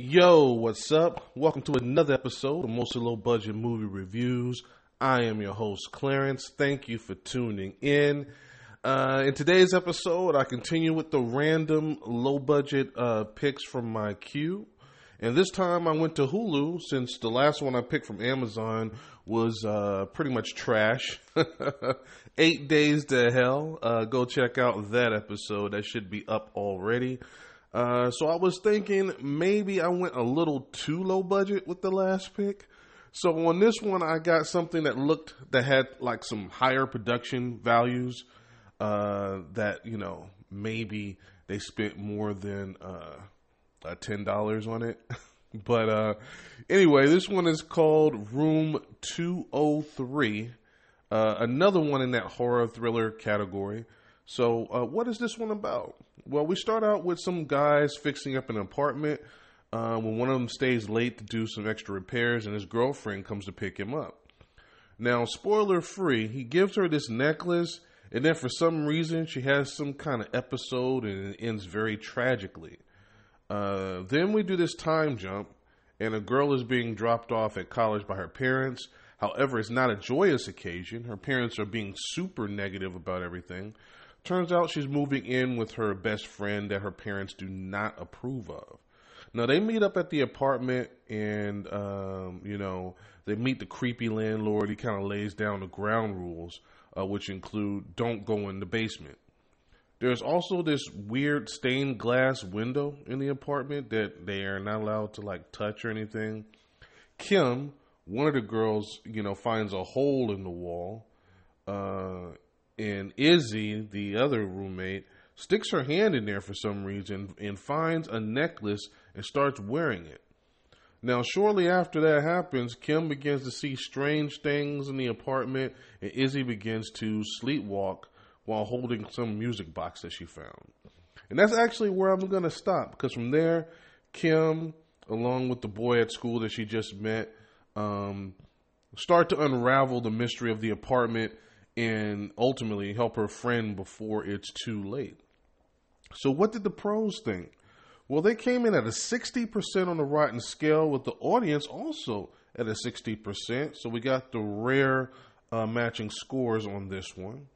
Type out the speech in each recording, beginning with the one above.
Yo, what's up? Welcome to another episode of Mostly Low Budget Movie Reviews. I am your host, Clarence. Thank you for tuning in. Uh, in today's episode, I continue with the random low budget uh, picks from my queue. And this time I went to Hulu since the last one I picked from Amazon was uh, pretty much trash. Eight Days to Hell. Uh, go check out that episode. That should be up already. Uh, so I was thinking maybe I went a little too low budget with the last pick. So on this one, I got something that looked that had like some higher production values. Uh, that you know maybe they spent more than uh, ten dollars on it. but uh, anyway, this one is called Room Two O Three. Uh, another one in that horror thriller category. So, uh, what is this one about? Well, we start out with some guys fixing up an apartment uh, when one of them stays late to do some extra repairs, and his girlfriend comes to pick him up. Now, spoiler free, he gives her this necklace, and then for some reason, she has some kind of episode, and it ends very tragically. Uh, then we do this time jump, and a girl is being dropped off at college by her parents. However, it's not a joyous occasion. Her parents are being super negative about everything. Turns out she's moving in with her best friend that her parents do not approve of. Now they meet up at the apartment, and um, you know they meet the creepy landlord. He kind of lays down the ground rules, uh, which include don't go in the basement. There's also this weird stained glass window in the apartment that they are not allowed to like touch or anything. Kim, one of the girls, you know, finds a hole in the wall. Uh, and Izzy, the other roommate, sticks her hand in there for some reason and finds a necklace and starts wearing it. Now, shortly after that happens, Kim begins to see strange things in the apartment, and Izzy begins to sleepwalk while holding some music box that she found. And that's actually where I'm going to stop because from there, Kim, along with the boy at school that she just met, um, start to unravel the mystery of the apartment and ultimately help her friend before it's too late. So, what did the pros think? Well, they came in at a 60% on the Rotten scale, with the audience also at a 60%. So, we got the rare uh, matching scores on this one.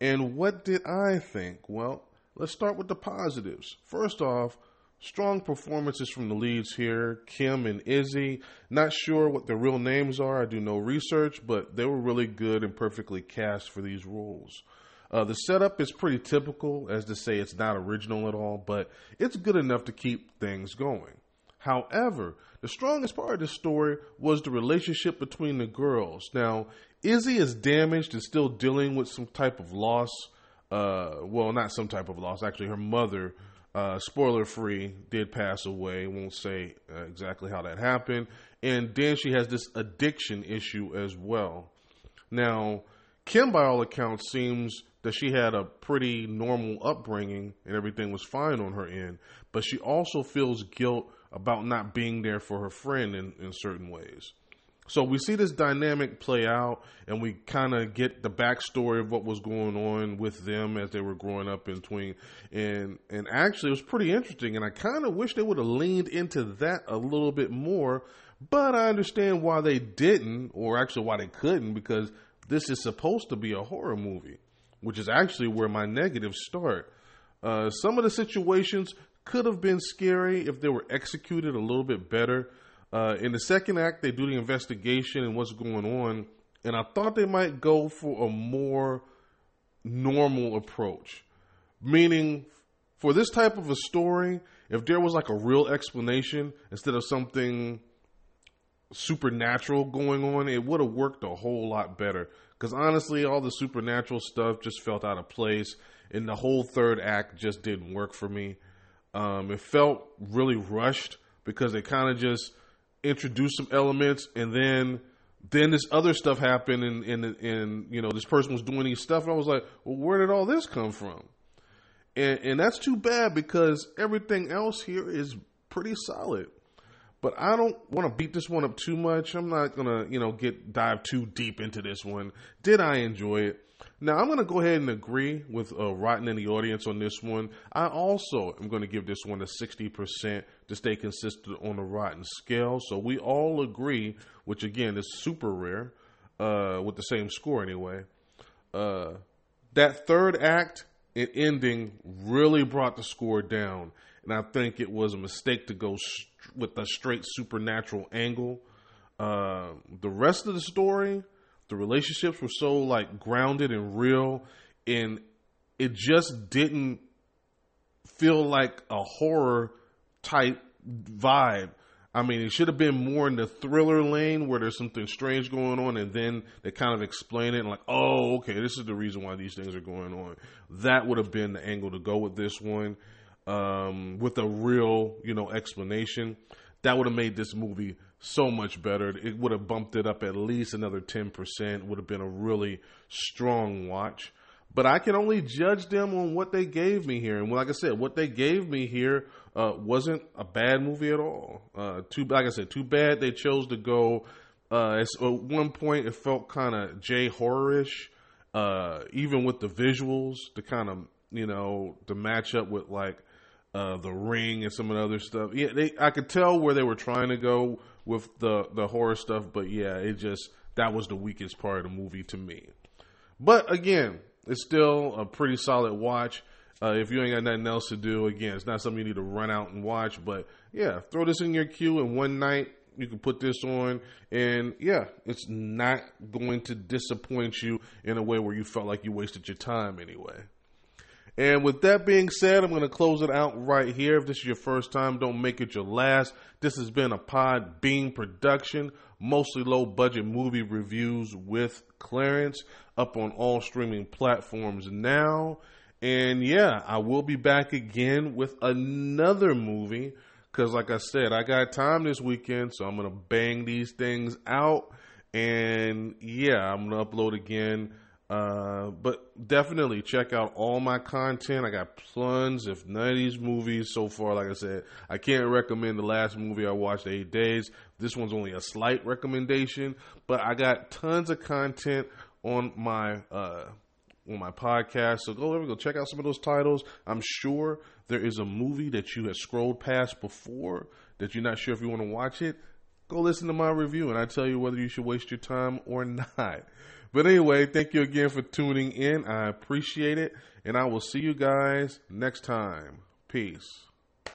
And what did I think? Well, let's start with the positives. First off, Strong performances from the leads here, Kim and Izzy. Not sure what their real names are. I do no research, but they were really good and perfectly cast for these roles. Uh, the setup is pretty typical, as to say it's not original at all, but it's good enough to keep things going. However, the strongest part of the story was the relationship between the girls. Now, Izzy is damaged and still dealing with some type of loss. Uh, well, not some type of loss. Actually, her mother uh, spoiler free, did pass away. Won't say uh, exactly how that happened. And then she has this addiction issue as well. Now, Kim, by all accounts, seems that she had a pretty normal upbringing and everything was fine on her end. But she also feels guilt about not being there for her friend in, in certain ways. So we see this dynamic play out, and we kind of get the backstory of what was going on with them as they were growing up in Tween. And and actually, it was pretty interesting. And I kind of wish they would have leaned into that a little bit more. But I understand why they didn't, or actually why they couldn't, because this is supposed to be a horror movie, which is actually where my negatives start. Uh, some of the situations could have been scary if they were executed a little bit better. Uh, in the second act, they do the investigation and what's going on, and I thought they might go for a more normal approach, meaning for this type of a story, if there was like a real explanation instead of something supernatural going on, it would have worked a whole lot better. Because honestly, all the supernatural stuff just felt out of place, and the whole third act just didn't work for me. Um, it felt really rushed because they kind of just introduce some elements and then then this other stuff happened and, and and you know this person was doing these stuff and I was like, well, where did all this come from? And and that's too bad because everything else here is pretty solid. But I don't want to beat this one up too much. I'm not gonna you know get dive too deep into this one. Did I enjoy it? Now, I'm to go ahead and agree with uh, Rotten in the audience on this one. I also am to give this one a 60% to stay consistent on the Rotten scale. So we all agree, which again is super rare, uh, with the same score anyway. Uh, that third act and ending really brought the score down. And I think it was a mistake to go st- with a straight supernatural angle. Uh, the rest of the story the relationships were so like grounded and real and it just didn't feel like a horror type vibe I mean, it should have been more in the thriller lane where there's something strange going on, and then they kind of explain it and like, oh, okay, this is the reason why these things are going on. That would have been the angle to go with this one, um, with a real, you know, explanation. That would have made this movie so much better. It would have bumped it up at least another 10%, would have been a really strong watch. But I can only judge them on what they gave me here. And like I said, what they gave me here uh, wasn't a bad movie at all. Uh, too, like I said, too bad they chose to go. Uh, at one point, it felt kind of J horrorish, uh, even with the visuals to kind of you know to match up with like uh, the Ring and some of the other stuff. Yeah, they, I could tell where they were trying to go with the the horror stuff, but yeah, it just that was the weakest part of the movie to me. But again, it's still a pretty solid watch. Uh, if you ain't got nothing else to do, again, it's not something you need to run out and watch. But yeah, throw this in your queue and one night. You can put this on, and yeah, it's not going to disappoint you in a way where you felt like you wasted your time anyway. And with that being said, I'm going to close it out right here. If this is your first time, don't make it your last. This has been a Podbean production, mostly low budget movie reviews with Clarence, up on all streaming platforms now. And yeah, I will be back again with another movie because, like I said, I got time this weekend, so I'm going to bang these things out. And yeah, I'm going to upload again uh, but definitely check out all my content. I got tons. Of these movies so far, like I said, I can't recommend the last movie I watched eight days. This one's only a slight recommendation, but I got tons of content on my uh, on my podcast. So go over, go check out some of those titles. I'm sure there is a movie that you have scrolled past before that you're not sure if you want to watch it. Go listen to my review, and I tell you whether you should waste your time or not. But anyway, thank you again for tuning in. I appreciate it. And I will see you guys next time. Peace.